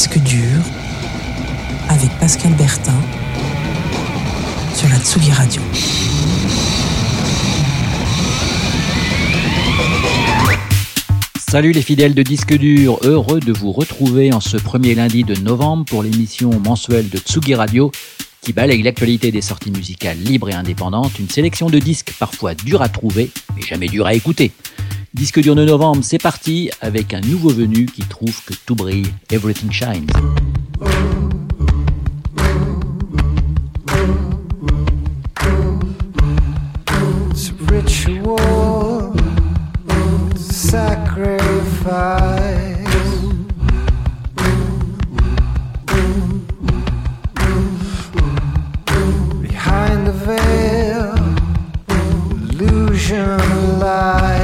disque dur avec Pascal Bertin sur la Tsugi Radio. Salut les fidèles de Disque Dur, heureux de vous retrouver en ce premier lundi de novembre pour l'émission mensuelle de Tsugi Radio qui balaye l'actualité des sorties musicales libres et indépendantes, une sélection de disques parfois durs à trouver, mais jamais durs à écouter. Disque dur de novembre, c'est parti avec un nouveau venu qui trouve que tout brille. Everything shines. Behind the veil, illusion lies.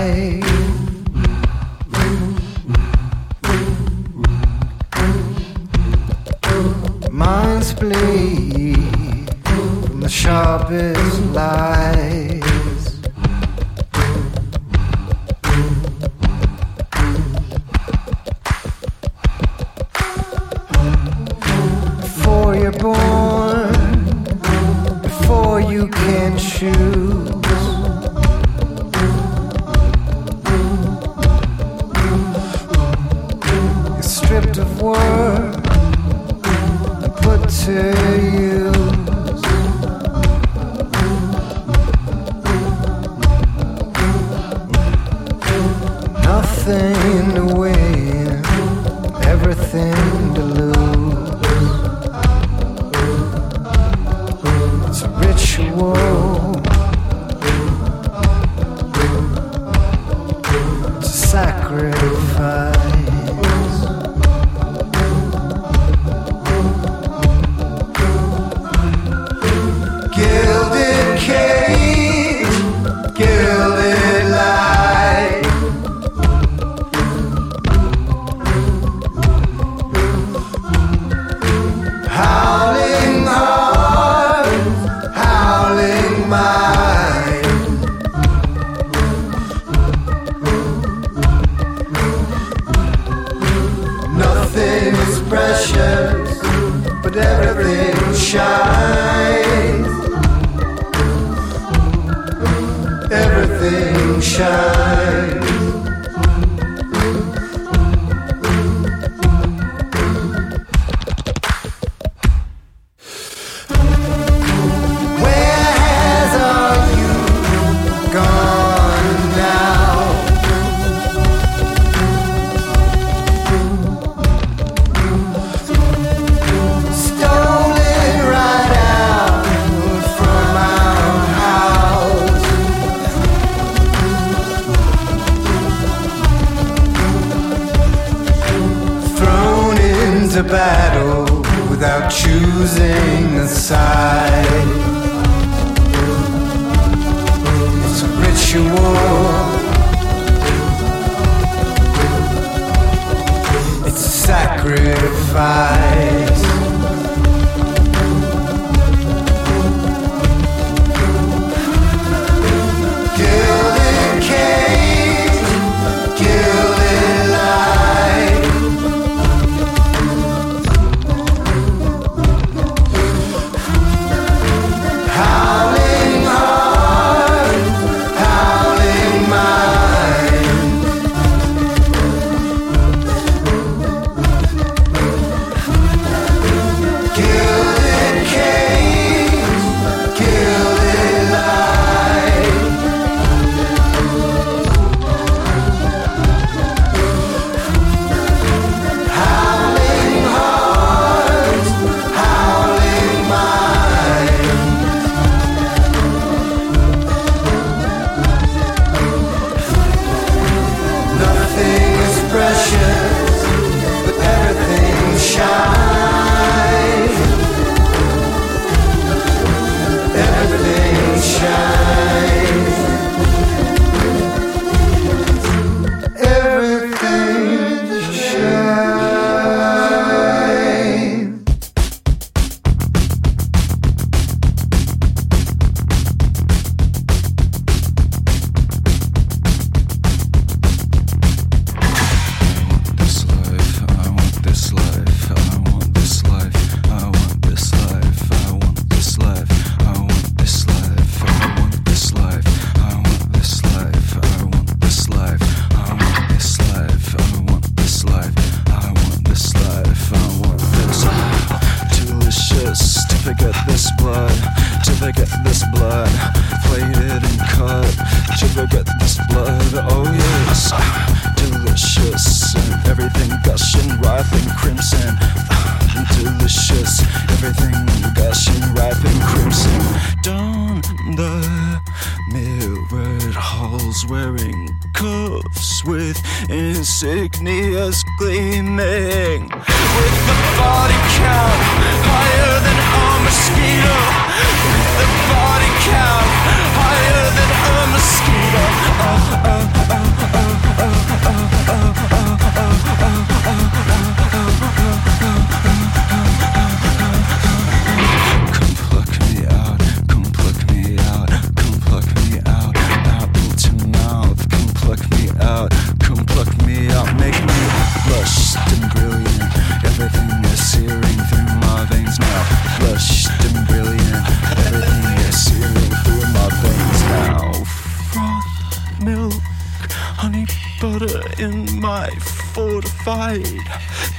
bleed from the sharpest light. sacrifice.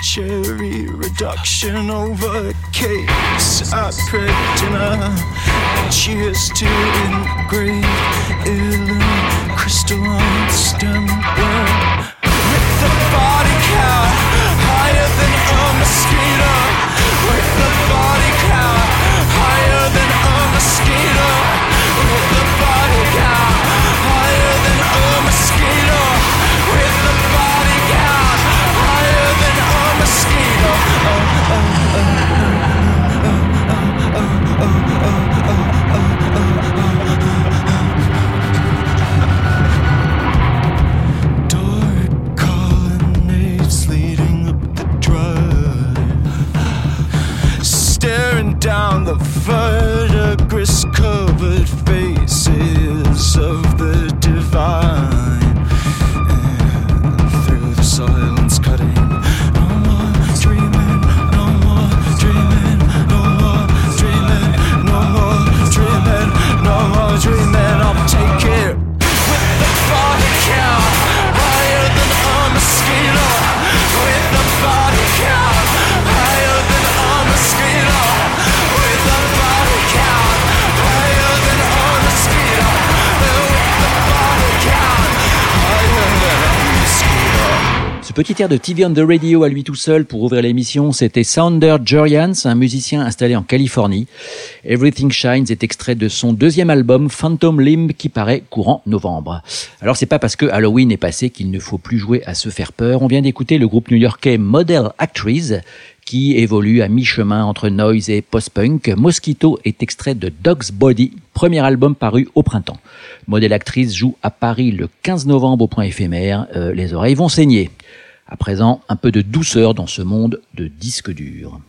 Cherry reduction over cakes at dinner. Cheers to engraved illumined crystalline stemware. With covered faces of the divine, petit air de TV on the Radio à lui tout seul pour ouvrir l'émission, c'était Sounder Jorians, un musicien installé en Californie. Everything Shines est extrait de son deuxième album Phantom Limb qui paraît courant novembre. Alors c'est pas parce que Halloween est passé qu'il ne faut plus jouer à se faire peur. On vient d'écouter le groupe new-yorkais Model Actress qui évolue à mi-chemin entre noise et post-punk. Mosquito est extrait de Dog's Body, premier album paru au printemps. Model Actrice joue à Paris le 15 novembre au point éphémère. Euh, les oreilles vont saigner. À présent, un peu de douceur dans ce monde de disques durs.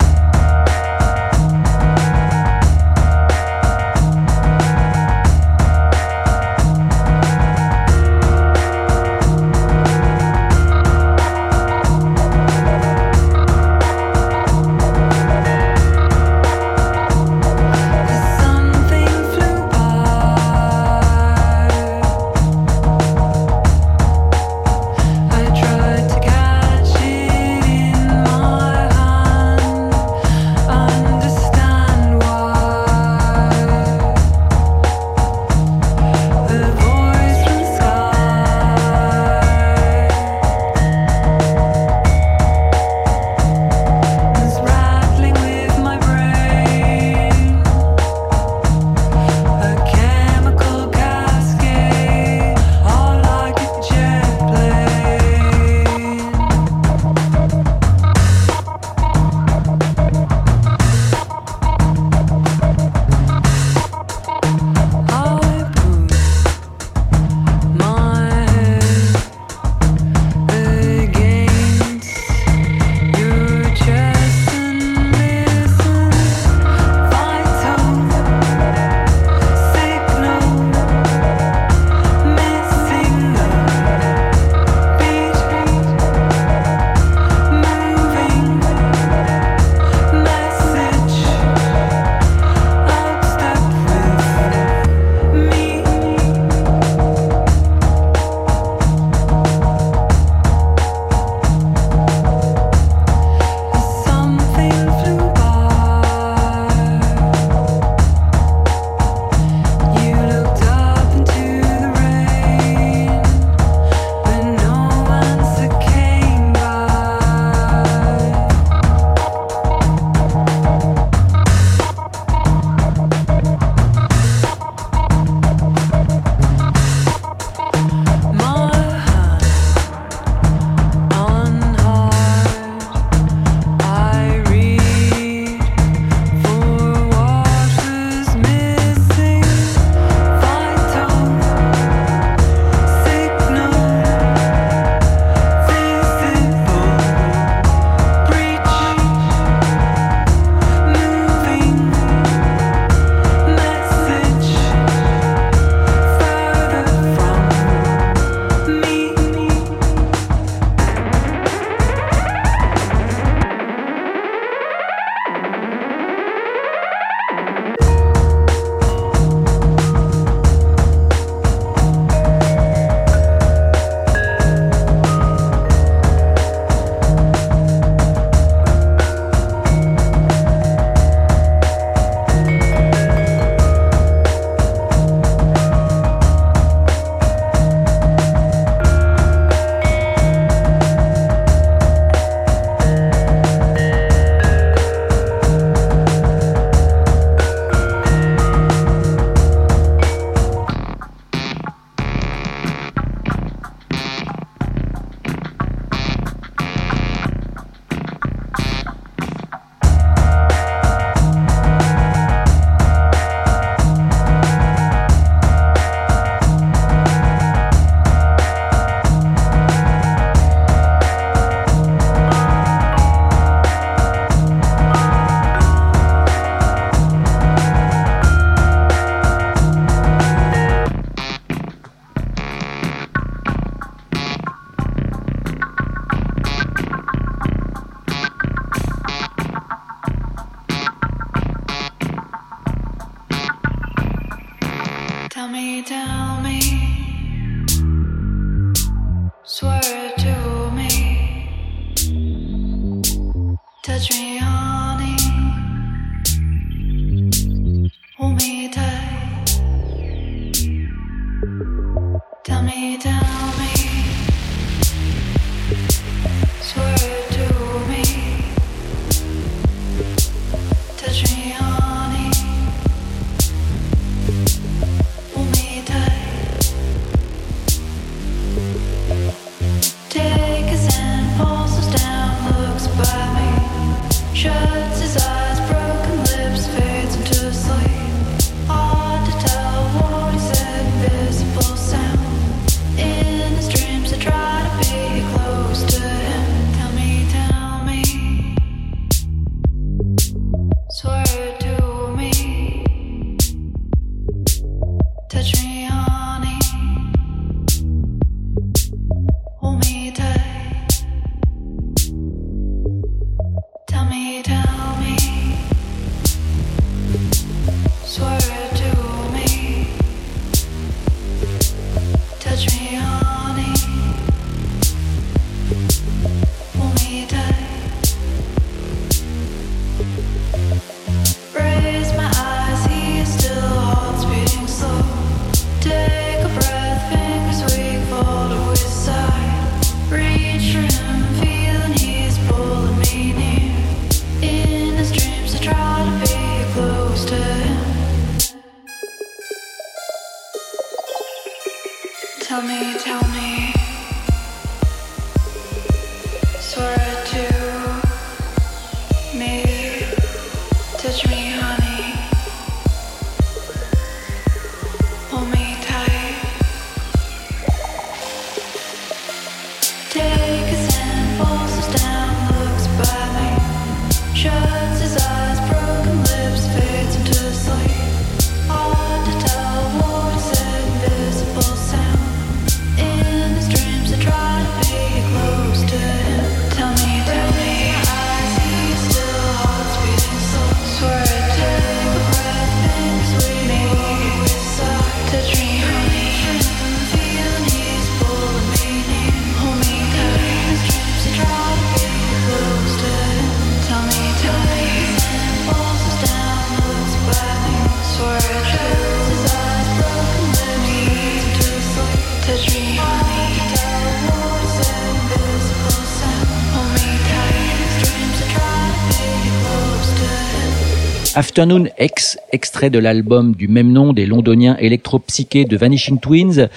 Afternoon X, extrait de l'album du même nom des londoniens électropsychés de Vanishing Twins.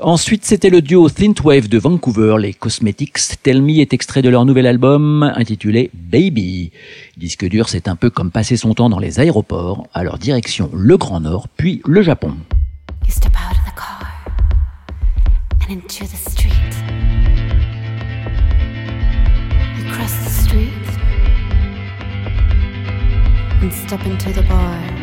Ensuite, c'était le duo Synthwave de Vancouver, les Cosmetics. Tell Me est extrait de leur nouvel album intitulé Baby. Disque dur, c'est un peu comme passer son temps dans les aéroports, alors direction le Grand Nord, puis le Japon. You step out of the car and into the street. and step into the bar.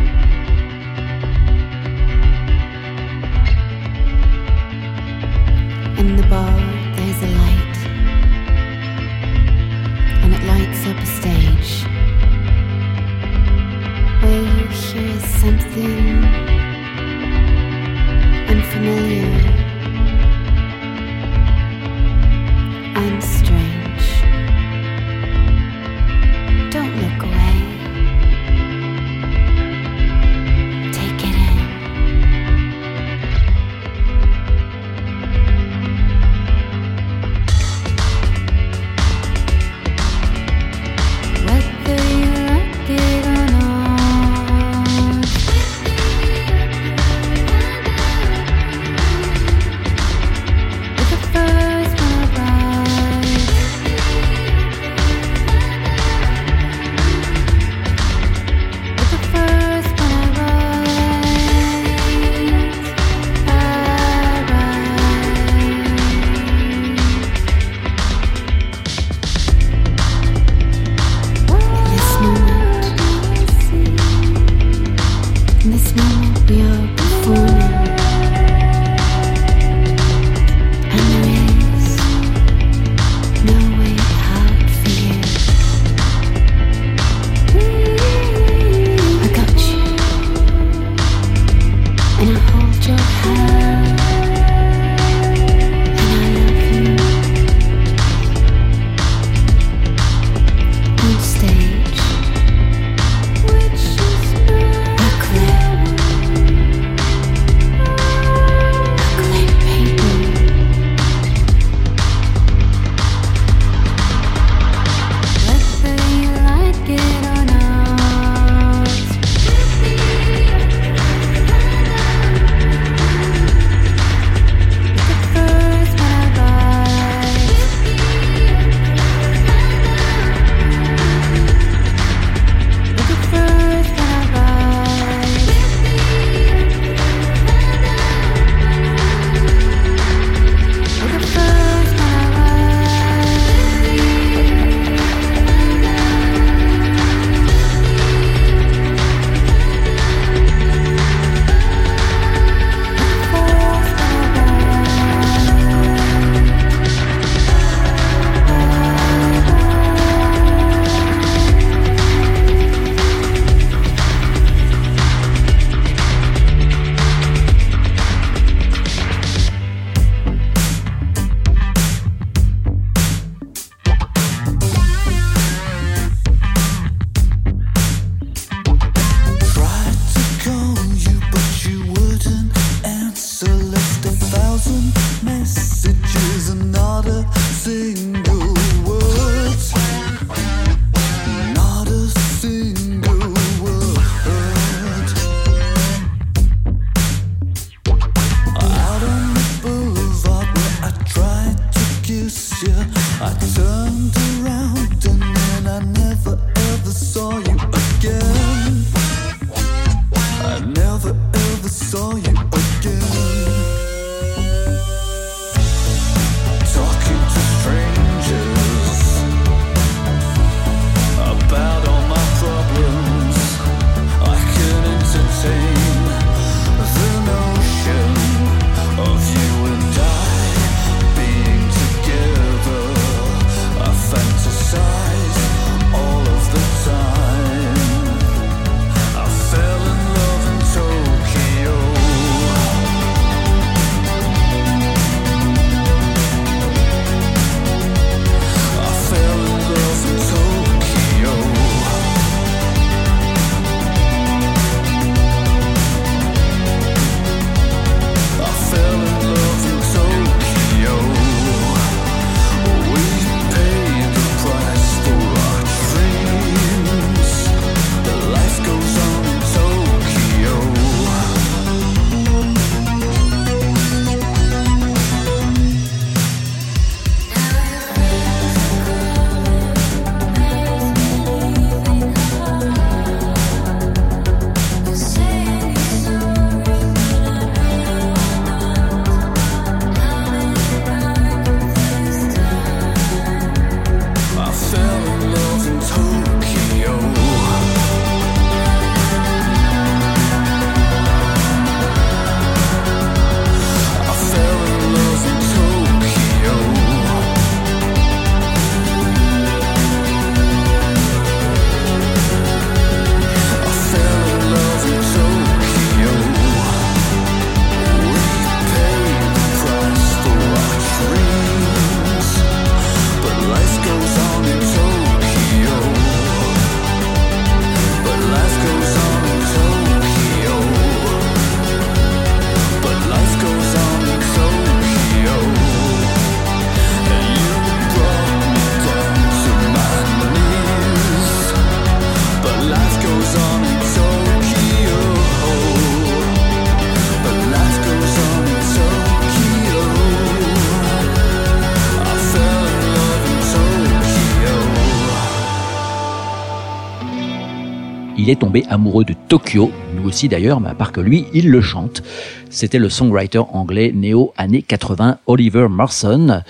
Il est tombé amoureux de Tokyo, nous aussi d'ailleurs, mais à part que lui, il le chante. C'était le songwriter anglais néo années 80 Oliver Marson.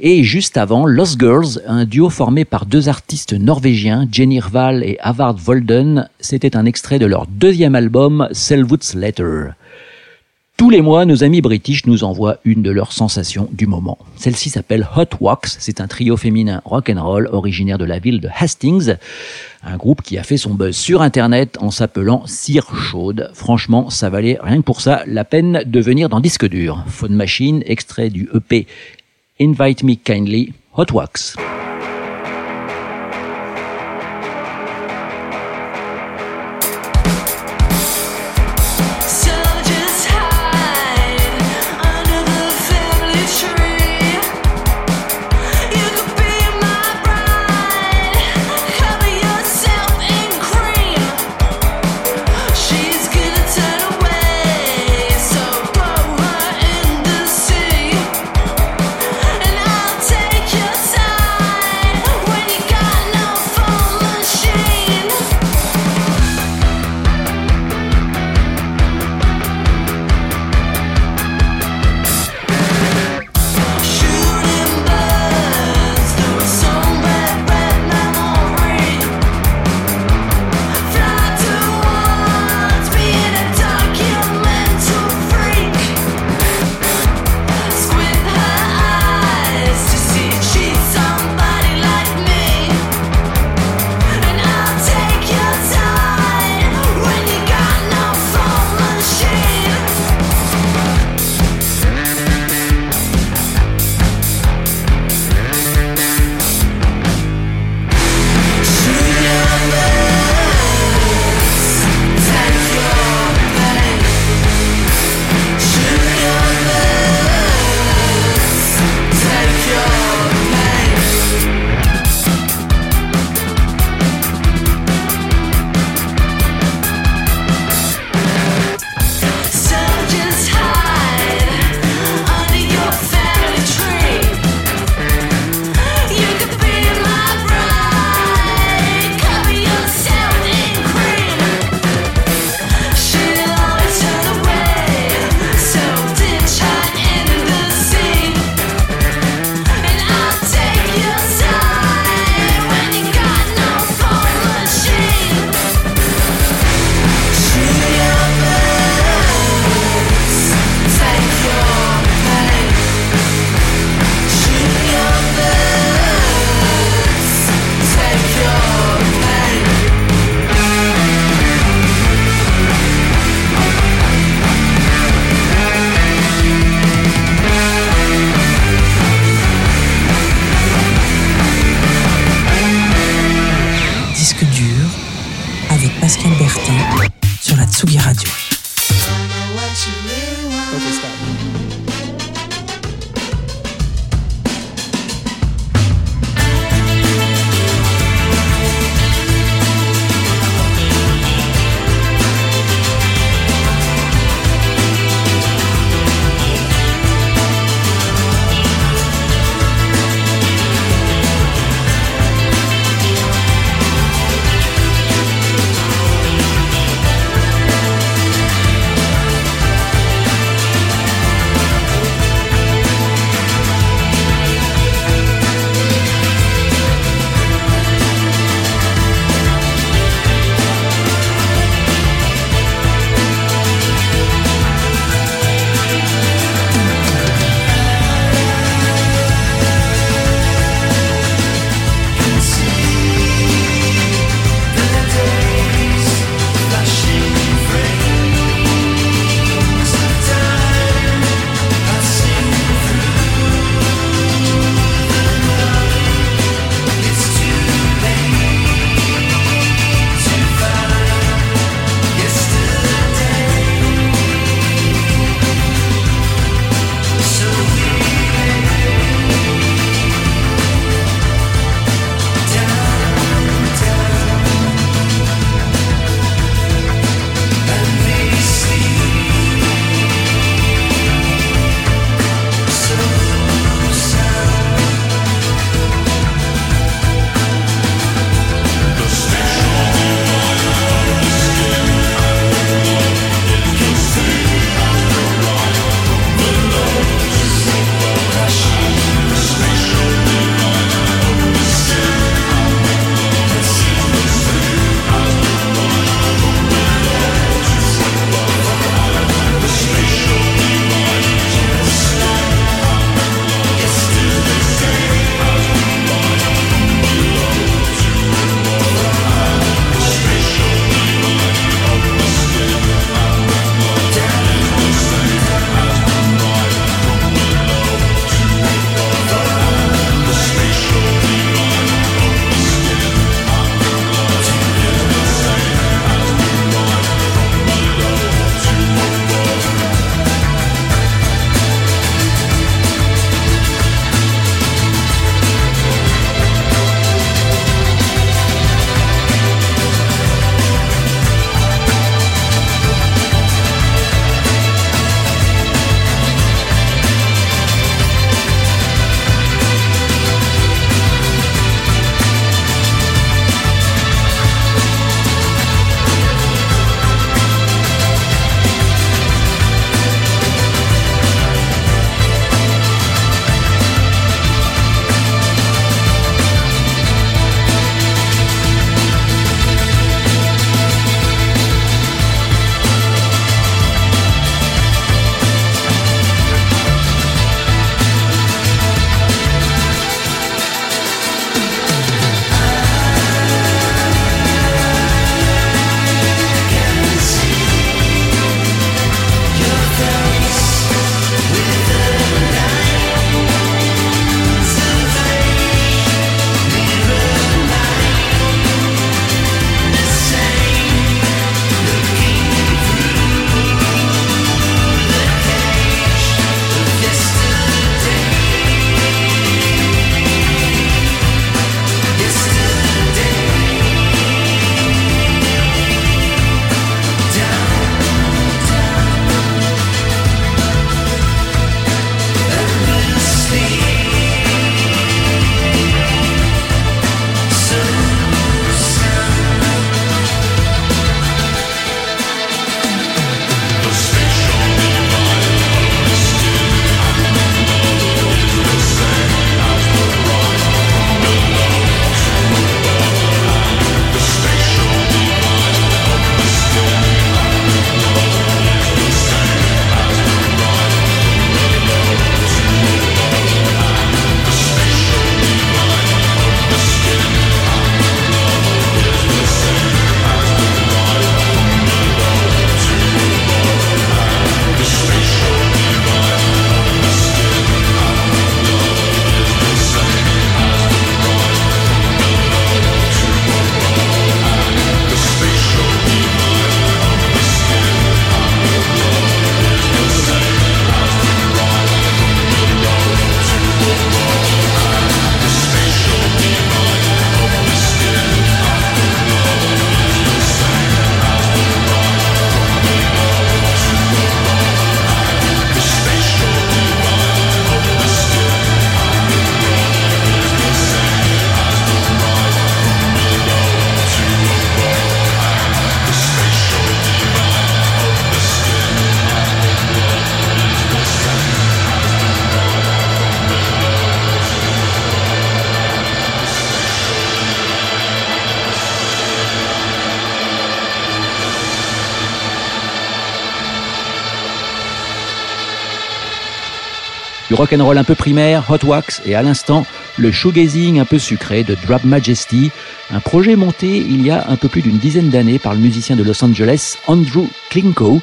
Et juste avant, Lost Girls, un duo formé par deux artistes norvégiens, Jenny Rval et Havard Volden, c'était un extrait de leur deuxième album, Selwood's Letter. Tous les mois, nos amis british nous envoient une de leurs sensations du moment. Celle-ci s'appelle Hot Wax. C'est un trio féminin rock and roll originaire de la ville de Hastings. Un groupe qui a fait son buzz sur Internet en s'appelant Cire Chaude. Franchement, ça valait rien que pour ça la peine de venir dans disque dur. Phone Machine, extrait du EP Invite Me Kindly, Hot Wax. Du rock'n'roll un peu primaire, Hot Wax, et à l'instant, le shoegazing un peu sucré de Drop Majesty, un projet monté il y a un peu plus d'une dizaine d'années par le musicien de Los Angeles, Andrew Klinko,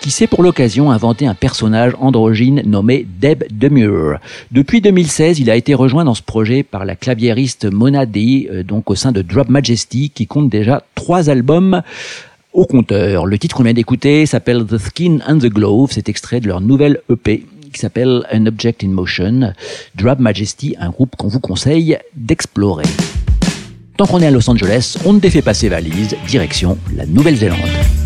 qui s'est pour l'occasion inventé un personnage androgyne nommé Deb Demure. Depuis 2016, il a été rejoint dans ce projet par la claviériste Mona Dee, euh, donc au sein de Drop Majesty, qui compte déjà trois albums au compteur. Le titre qu'on vient d'écouter s'appelle The Skin and the Glove, c'est extrait de leur nouvelle EP qui s'appelle An Object in Motion. Drop Majesty, un groupe qu'on vous conseille d'explorer. Tant qu'on est à Los Angeles, on ne défait pas ses valises, direction la Nouvelle-Zélande.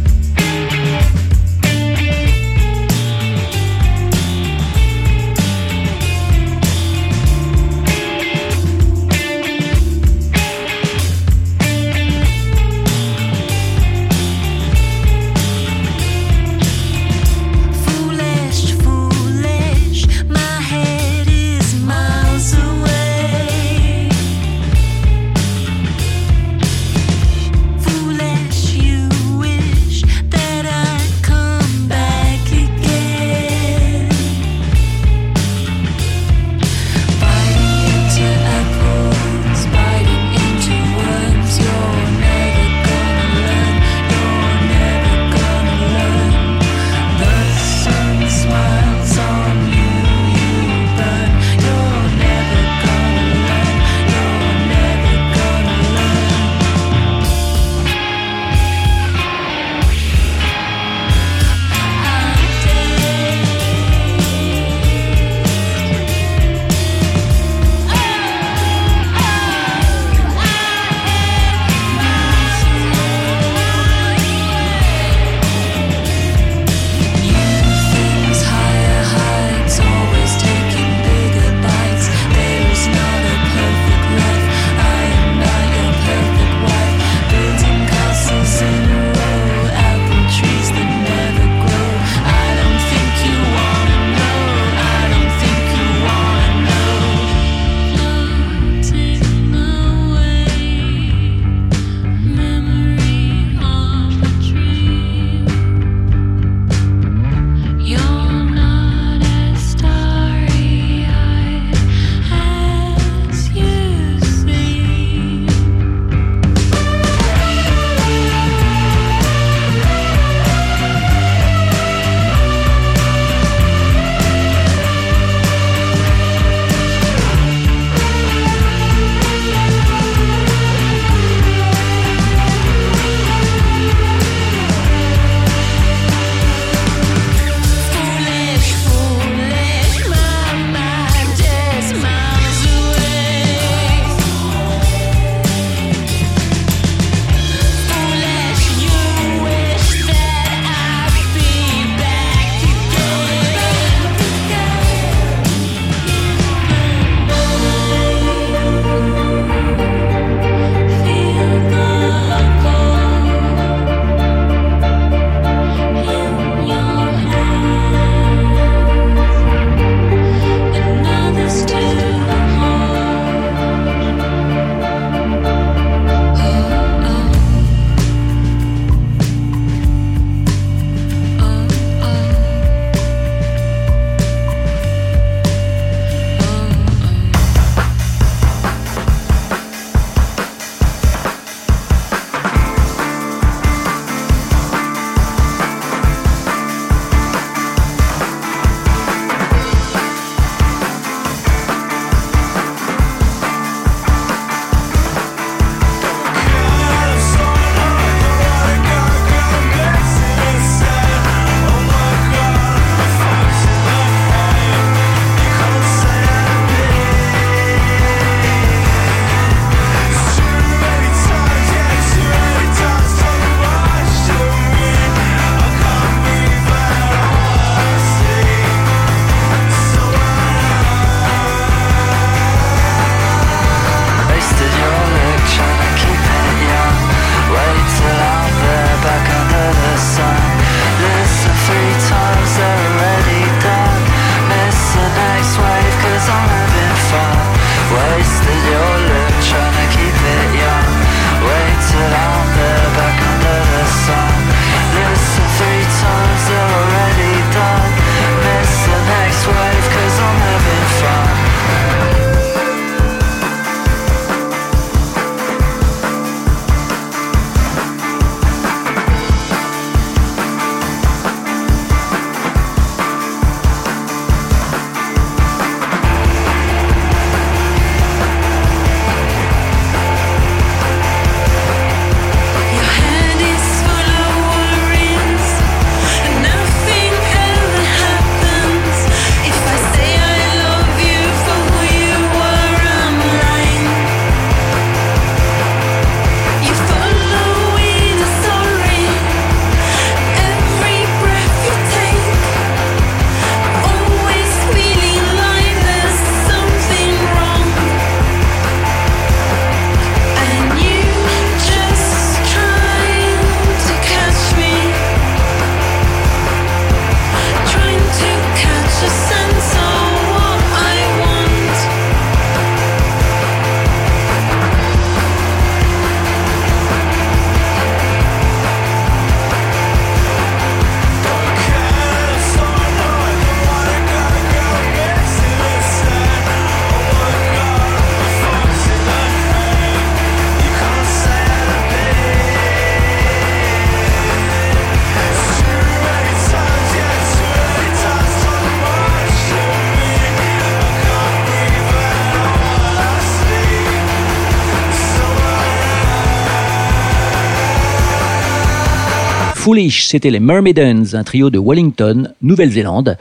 Foolish, c'était les Mermaidens, un trio de Wellington, Nouvelle-Zélande.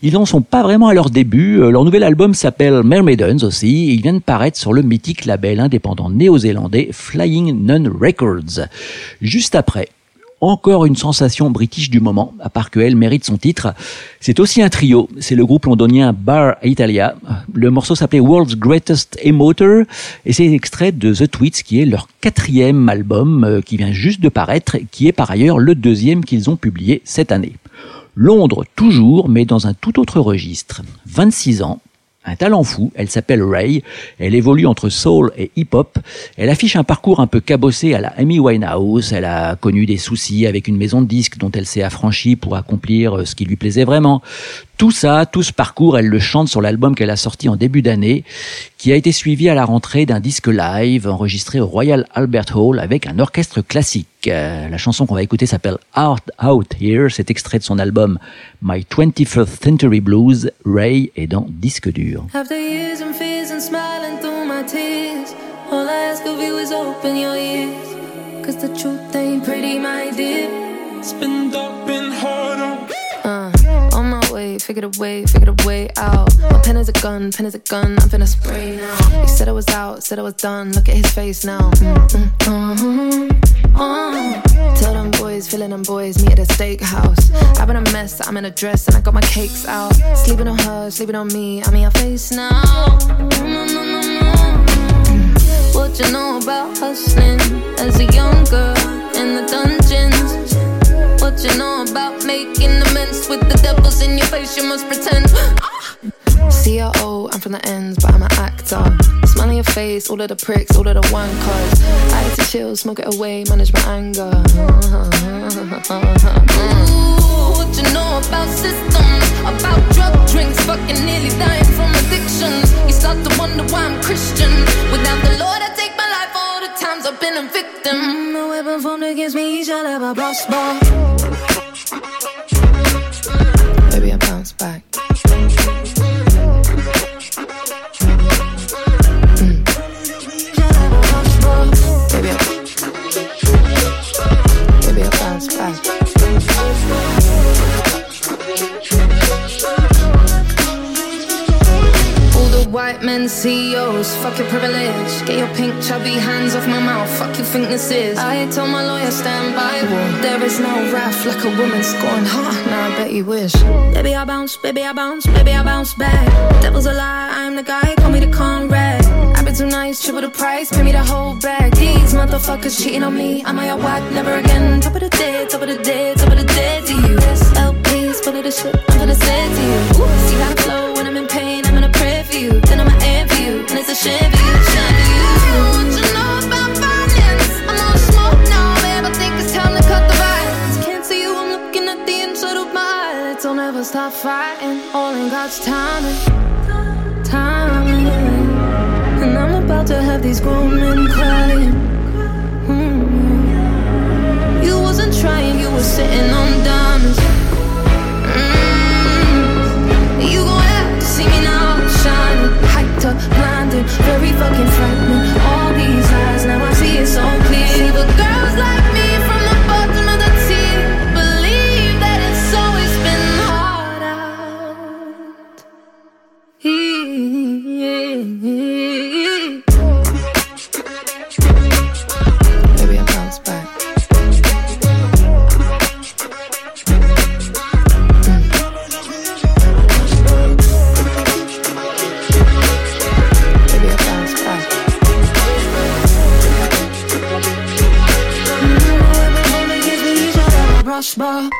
Ils n'en sont pas vraiment à leur début. Euh, Leur nouvel album s'appelle Mermaidens aussi. Et il vient de paraître sur le mythique label indépendant néo-zélandais Flying Nun Records. Juste après, encore une sensation british du moment, à part qu'elle mérite son titre. C'est aussi un trio, c'est le groupe londonien Bar Italia. Le morceau s'appelait World's Greatest Emoter et c'est extrait de The Tweets qui est leur quatrième album euh, qui vient juste de paraître, qui est par ailleurs le deuxième qu'ils ont publié cette année. Londres toujours, mais dans un tout autre registre. 26 ans, un talent fou, elle s'appelle Ray, elle évolue entre soul et hip-hop, elle affiche un parcours un peu cabossé à la Amy Winehouse, elle a connu des soucis avec une maison de disques dont elle s'est affranchie pour accomplir euh, ce qui lui plaisait vraiment. Tout ça, tout ce parcours, elle le chante sur l'album qu'elle a sorti en début d'année, qui a été suivi à la rentrée d'un disque live enregistré au Royal Albert Hall avec un orchestre classique. Euh, la chanson qu'on va écouter s'appelle Out Out Here, c'est extrait de son album My 21st Century Blues. Ray est dans disque dur. Way, figured a way, figured a way out. My pen is a gun, pen is a gun, I'm finna spray now. He said I was out, said I was done, look at his face now. Mm, mm, uh, uh. Tell them boys, feeling them boys, meet at a steakhouse. I've been a mess, I'm in a dress, and I got my cakes out. Sleeping on her, sleeping on me, I'm in your face now. Mm, mm, mm, mm, mm. What you know about hustling as a young girl in the dungeons? What you know about making amends with the devils in your face? You must pretend. CRO, I'm from the ends, but I'm an actor. Smile on your face, all of the pricks, all of the wankers. I had to chill, smoke it away, manage my anger. Ooh, what you know about systems, about drug drinks, fucking nearly dying from addictions. You start to wonder why I'm Christian. Without the Lord, I take my life all the times I've been a victim. No weapon formed against me shall ever prosper. Mm. bounce back. Maybe I, maybe I bounce back. CEOs, fuck your privilege. Get your pink chubby hands off my mouth. Fuck you think this is? I told my lawyer stand by war. There is no wrath like a woman scorned. Huh? Now I bet you wish. Baby I bounce, baby I bounce, baby I bounce back. Devil's a lie, I'm the guy. Call me the Conrad. I've been too nice, triple the price, pay me the whole bag. These motherfuckers cheating on me. I'm a whack, never again. Top of the day, top of the day, top of the day to you. This LP's full of the shit I'm gonna say to you. Ooh, see how flow stop fighting, all in God's timing. Timing. And I'm about to have these grown men crying. Mm. You wasn't trying, you were sitting on diamonds. Shining, blinded, very fucking frightening. All these lies, now I see it so clear. See, but girls like my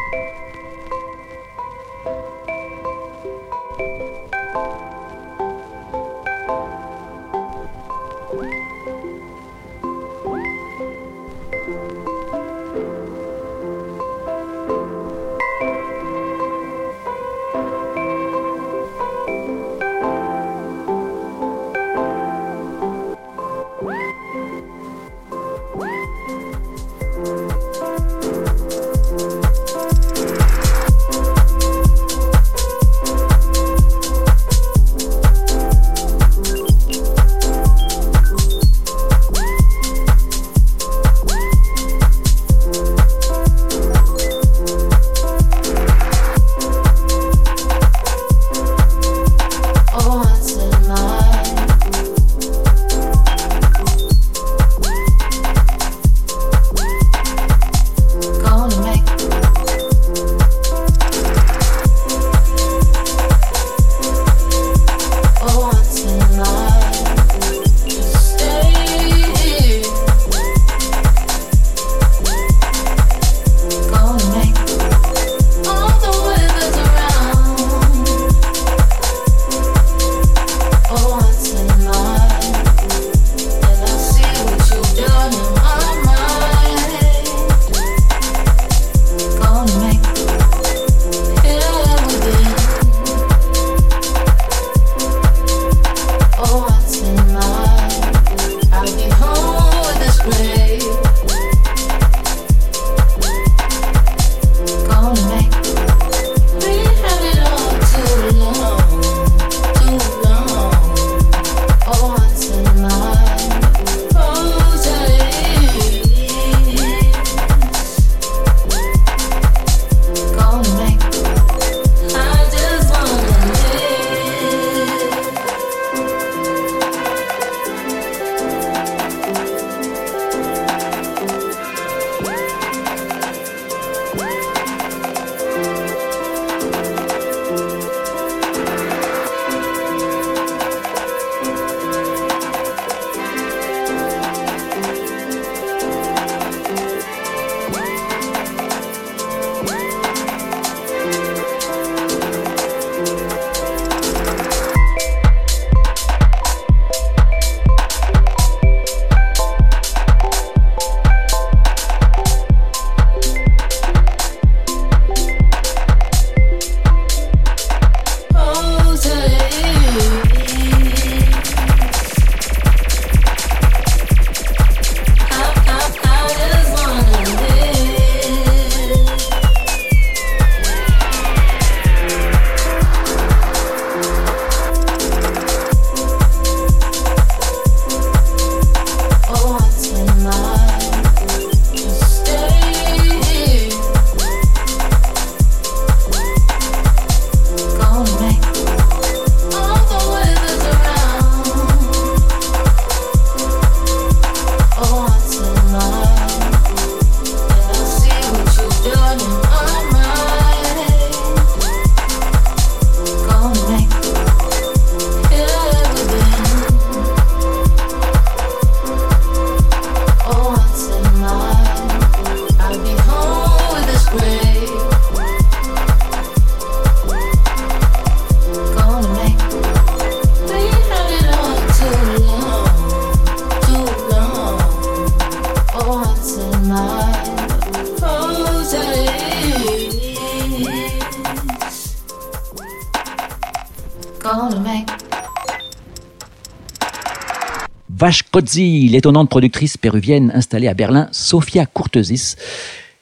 Paschkozzi, l'étonnante productrice péruvienne installée à Berlin, Sofia Courtesis.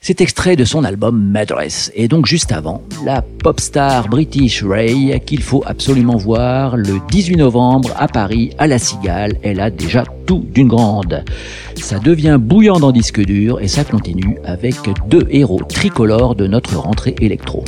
C'est extrait de son album Madress. Et donc juste avant, la pop star British Ray qu'il faut absolument voir le 18 novembre à Paris à La Cigale. Elle a déjà tout d'une grande. Ça devient bouillant dans disque dur et ça continue avec deux héros tricolores de notre rentrée électro.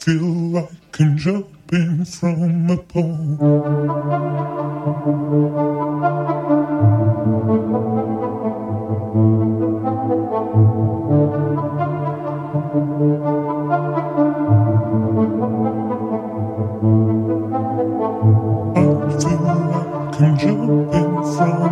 feel I can jump in from a pole. I feel like can jump in from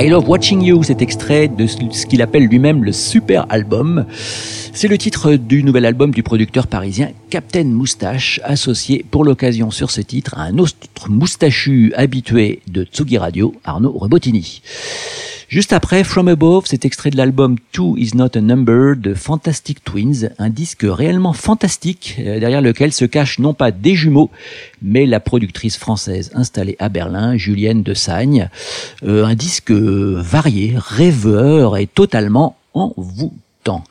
I Love Watching You, cet extrait de ce qu'il appelle lui-même le super album. C'est le titre du nouvel album du producteur parisien Captain Moustache, associé pour l'occasion sur ce titre à un autre moustachu habitué de Tsugi Radio, Arnaud Rebotini. Juste après, From Above, cet extrait de l'album Two is Not a Number de Fantastic Twins, un disque réellement fantastique, euh, derrière lequel se cachent non pas des jumeaux, mais la productrice française installée à Berlin, Julienne de Sagne. Euh, un disque euh, varié, rêveur et totalement envoûtant.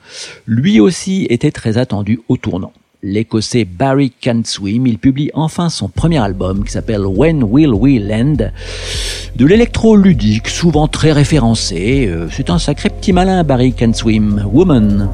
Lui aussi était très attendu au tournant. L'écossais Barry Can't Swim, il publie enfin son premier album qui s'appelle When Will We Land? De l'électro ludique, souvent très référencé. Euh, C'est un sacré petit malin, Barry Can't Swim. Woman.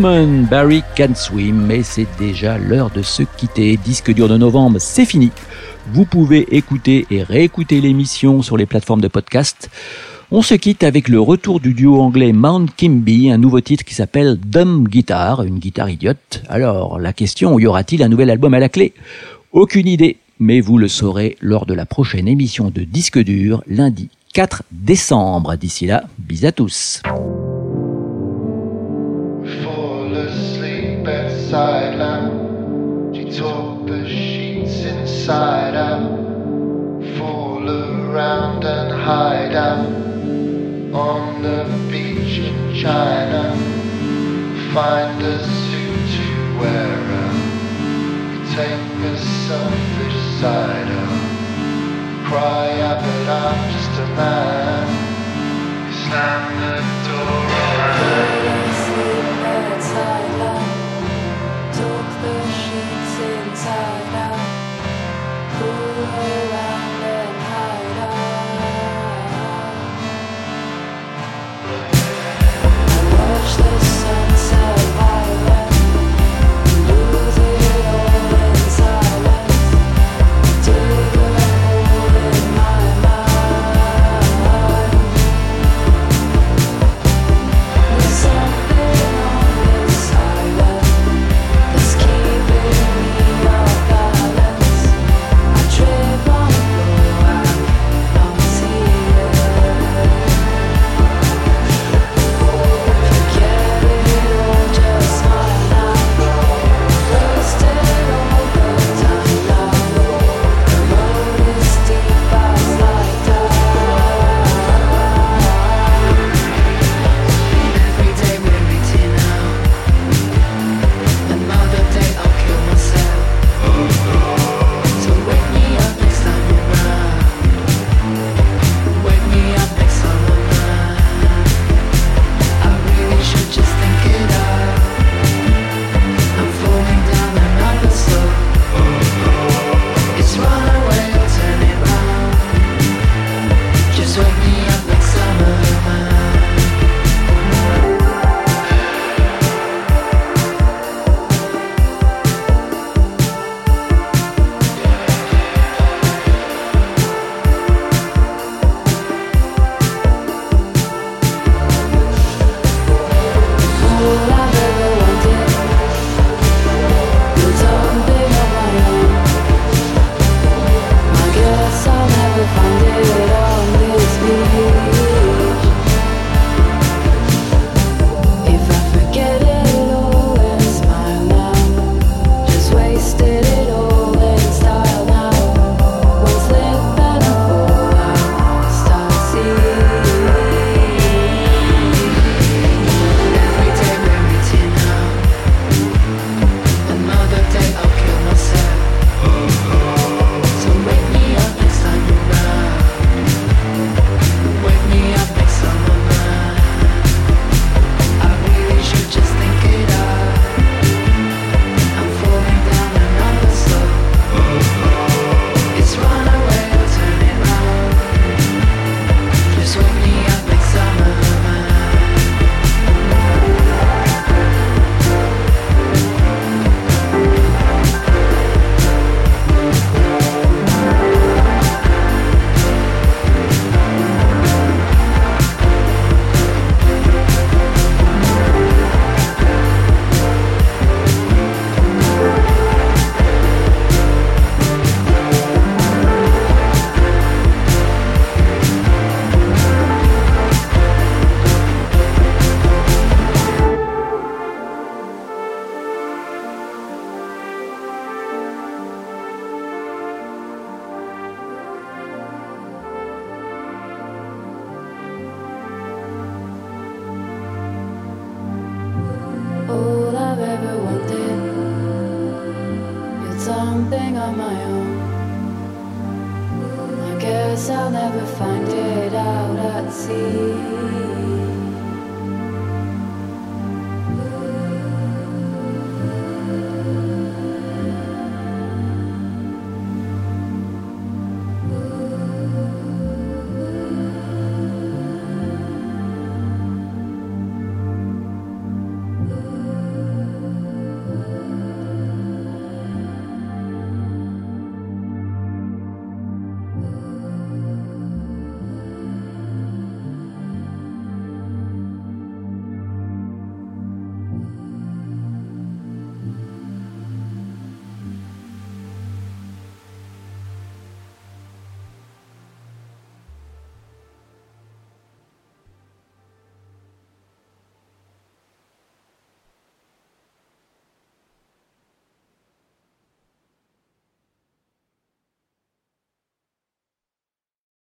Barry Can Swim, mais c'est déjà l'heure de se quitter. Disque dur de novembre, c'est fini. Vous pouvez écouter et réécouter l'émission sur les plateformes de podcast. On se quitte avec le retour du duo anglais Mount Kimby, un nouveau titre qui s'appelle Dumb Guitar, une guitare idiote. Alors, la question, y aura-t-il un nouvel album à la clé? Aucune idée, mais vous le saurez lors de la prochaine émission de Disque dur, lundi 4 décembre. D'ici là, bis à tous. Side lamp. She tore the sheets inside out. Fall around and hide out on the beach in China. Find a suit to wear out. Take the selfish side out. Cry out, but I'm just a man. Slam the door around.